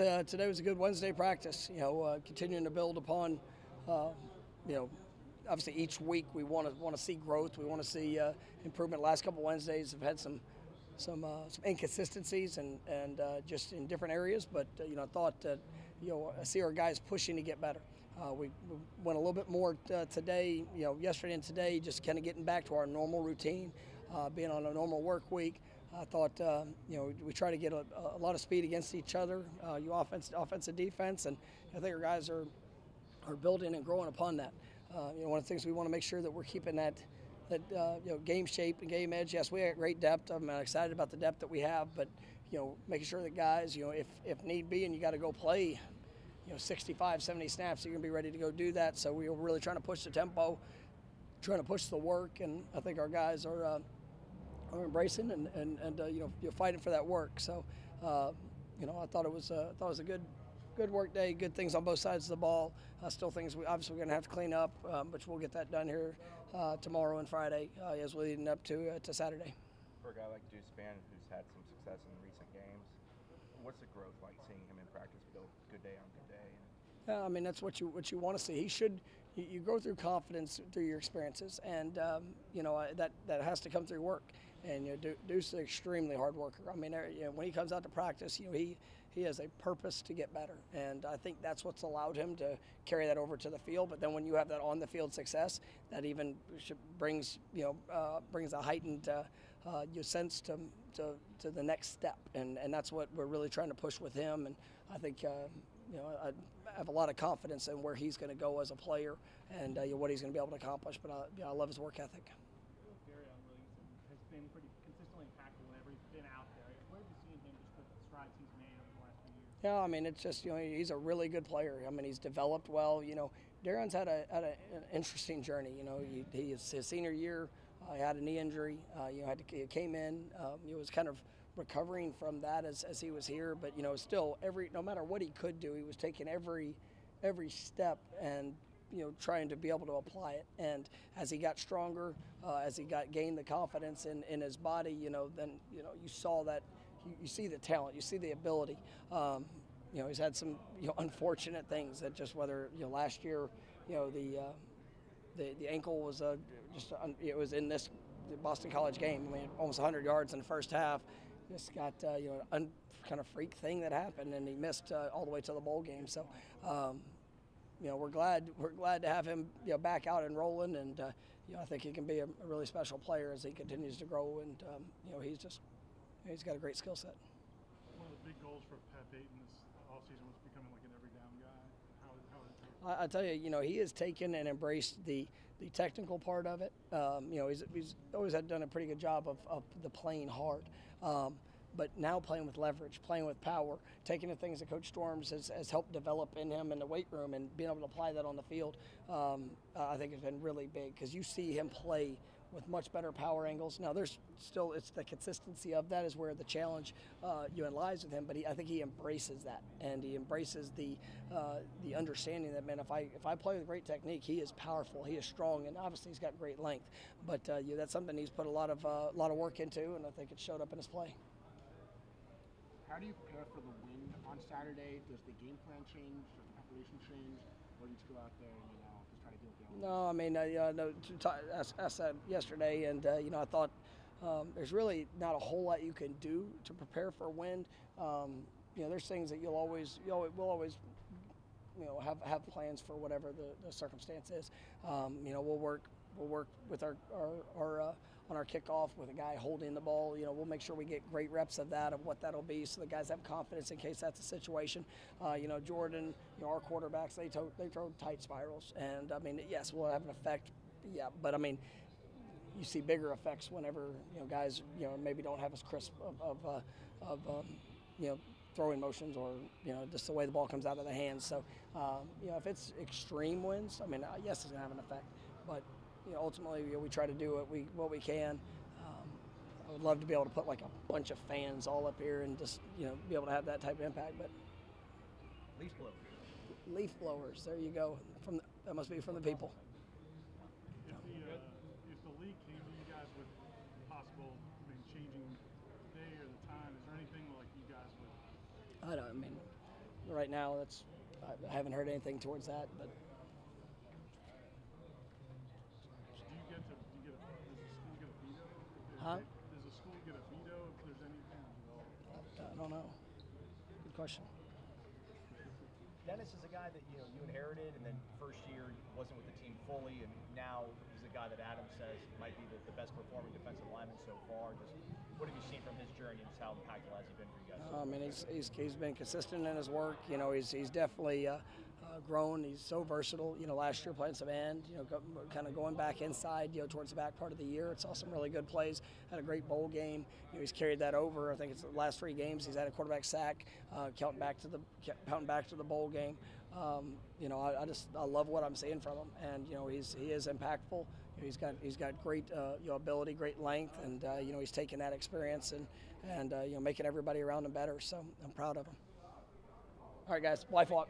Uh, today was a good Wednesday practice. You know, uh, continuing to build upon, uh, you know, obviously each week we want to want to see growth. We want to see uh, improvement. Last couple Wednesdays have had some some uh, some inconsistencies and and uh, just in different areas. But you know, I thought that you know I see our guys pushing to get better. We, we, went a little bit more today. You know, yesterday and today, just kind of getting back to our normal routine, being on a normal work week. I thought, um, you know, we try to get a, a, lot of speed against each other, uh, you offense, offensive, defense, and I think our guys are are building and growing upon that. Uh, you know, one of the things we want to make sure that we're keeping that that uh, you know game shape and game edge. Yes, we have great depth. I'm excited about the depth that we have, but you know, making sure that guys, you know, if if need be, and you got to go play, you know, 65, 70 snaps, you're gonna be ready to go do that. So we are really trying to push the tempo, trying to push the work, and I think our guys are uh, are embracing and and, and uh, you know you're fighting for that work. So uh, you know I thought it was uh, thought it was a good good work day, good things on both sides of the ball. Uh, still things we obviously we're going to have to clean up, um, but we'll get that done here uh, tomorrow and Friday uh, as we're leading up to uh, to Saturday. For a guy like Deuce Spann, who's had some success in recent games, what's the growth like seeing him in practice build good day on good day? Yeah, I mean that's what you what you want to see. He should you, you go through confidence through your experiences, and um, you know that that has to come through work. And you know, Deuce is an extremely hard worker. I mean, you know, when he comes out to practice, you know, he he has a purpose to get better, and I think that's what's allowed him to carry that over to the field. But then when you have that on the field success, that even brings you know uh, brings a heightened uh, uh, your sense to, to to the next step, and and that's what we're really trying to push with him. And I think uh, you know I have a lot of confidence in where he's going to go as a player and uh, what he's going to be able to accomplish. But I, you know, I love his work ethic. Yeah, I mean, it's just, you know, he's a really good player. I mean, he's developed well. You know, Darion's had, a, had a, an interesting journey. You know, he, he his senior year, uh, had a knee injury. Uh, you know, had to, came in, um, he was kind of recovering from that as, as he was here. But, you know, still, every no matter what he could do, he was taking every every step and you know trying to be able to apply it and as he got stronger uh, as he got gained the confidence in, in his body you know then you know you saw that you, you see the talent, you see the ability. Um, you know, he's had some you know unfortunate things that just whether you know last year, you know the uh, the, the ankle was uh, just un, it was in this Boston College game. I mean, almost 100 yards in the first half. Just got uh, you know an kind of freak thing that happened, and he missed uh, all the way to the bowl game. So. Um, you know, we're glad we're glad to have him you know, back out and rolling, and uh, you know, I think he can be a, a, really special player as he continues to grow, and um, you know, he's just he's got a great skill set. One of the big goals for Pat Payton this offseason was becoming like an every down guy. How, how I, I tell you, you know, he has taken and embraced the the technical part of it. Um, you know, he's, he's always had done a pretty good job of, of the playing hard. Um, but now playing with leverage, playing with power, taking the things that Coach Storms has, has helped develop in him in the weight room and being able to apply that on the field, um, I think has been really big because you see him play with much better power angles. Now, there's still it's the consistency of that is where the challenge uh, you know, lies with him. But he, I think he embraces that, and he embraces the uh, the understanding that man, if I if I play with great technique, he is powerful, he is strong, and obviously he's got great length. But uh, know, that's something he's put a lot of a uh, lot of work into, and I think it showed up in his play. How do you prepare for the win on Saturday? Does the game plan change? Does the preparation change? Or do you just go out there and you know? Just try to deal with the elements? No, I mean, uh, you know, asked, asked that yesterday, and uh, you know, I thought um, there's really not a whole lot you can do to prepare for wind. Um, you know, there's things that you'll always, you'll, we'll always, you know, have, have plans for whatever the, the circumstance is. Um, you know, we'll work, we'll work with our, our, our uh, on our kickoff with a guy holding the ball. You know, we'll make sure we get great reps of that, of what that'll be, so the guys have confidence in case that's a situation. Uh, you know, Jordan, you know, our quarterbacks, they throw, they throw tight spirals, and I mean, yes, will have an effect. Yeah, but I mean, you see bigger effects whenever you know guys you know maybe don't have as crisp of of, uh, of um, you know throwing motions or you know just the way the ball comes out of the hands. So um, you know if it's extreme winds, I mean uh, yes it's gonna have an effect, but you know ultimately you know, we try to do what we what we can. Um, I would love to be able to put like a bunch of fans all up here and just you know be able to have that type of impact, but Leaf blowers. leaf blowers. There you go. From the, that must be from the people. If the, uh, if the league came to you guys with possible, I mean, changing the day or the time, is there anything like you guys would? I don't. I mean, right now that's. I I haven't heard anything towards that, but Do you get to? Do you get a? Does the school get a veto? If Huh? Does the school get a veto if there's anything? I don't know. Good question. Dennis is a guy that you know you inherited, and then first year wasn't with the team fully, and now he's a guy that Adam says might be the, the best performing defensive lineman so far. Just what have you seen from his journey, and just how impactful has he been for you guys? I mean, he's, he's, he's been consistent in his work. You know, he's, he's definitely uh, uh, grown. He's so versatile. You know, last year playing some end, you know, go, kind of going back inside, you know, towards the back part of the year. It saw some really good plays. Had a great bowl game. You know, he's carried that over. I think it's the last three games. He's had a quarterback sack, uh, counting back to the counting back to the bowl game. Um, you know, I, I just I love what I'm seeing from him, and you know, he's he is impactful. You know, he's got he's got great uh, you know ability, great length, and uh, you know he's taking that experience and and uh, you know making everybody around him better. So I'm proud of him. All right, guys, life walk.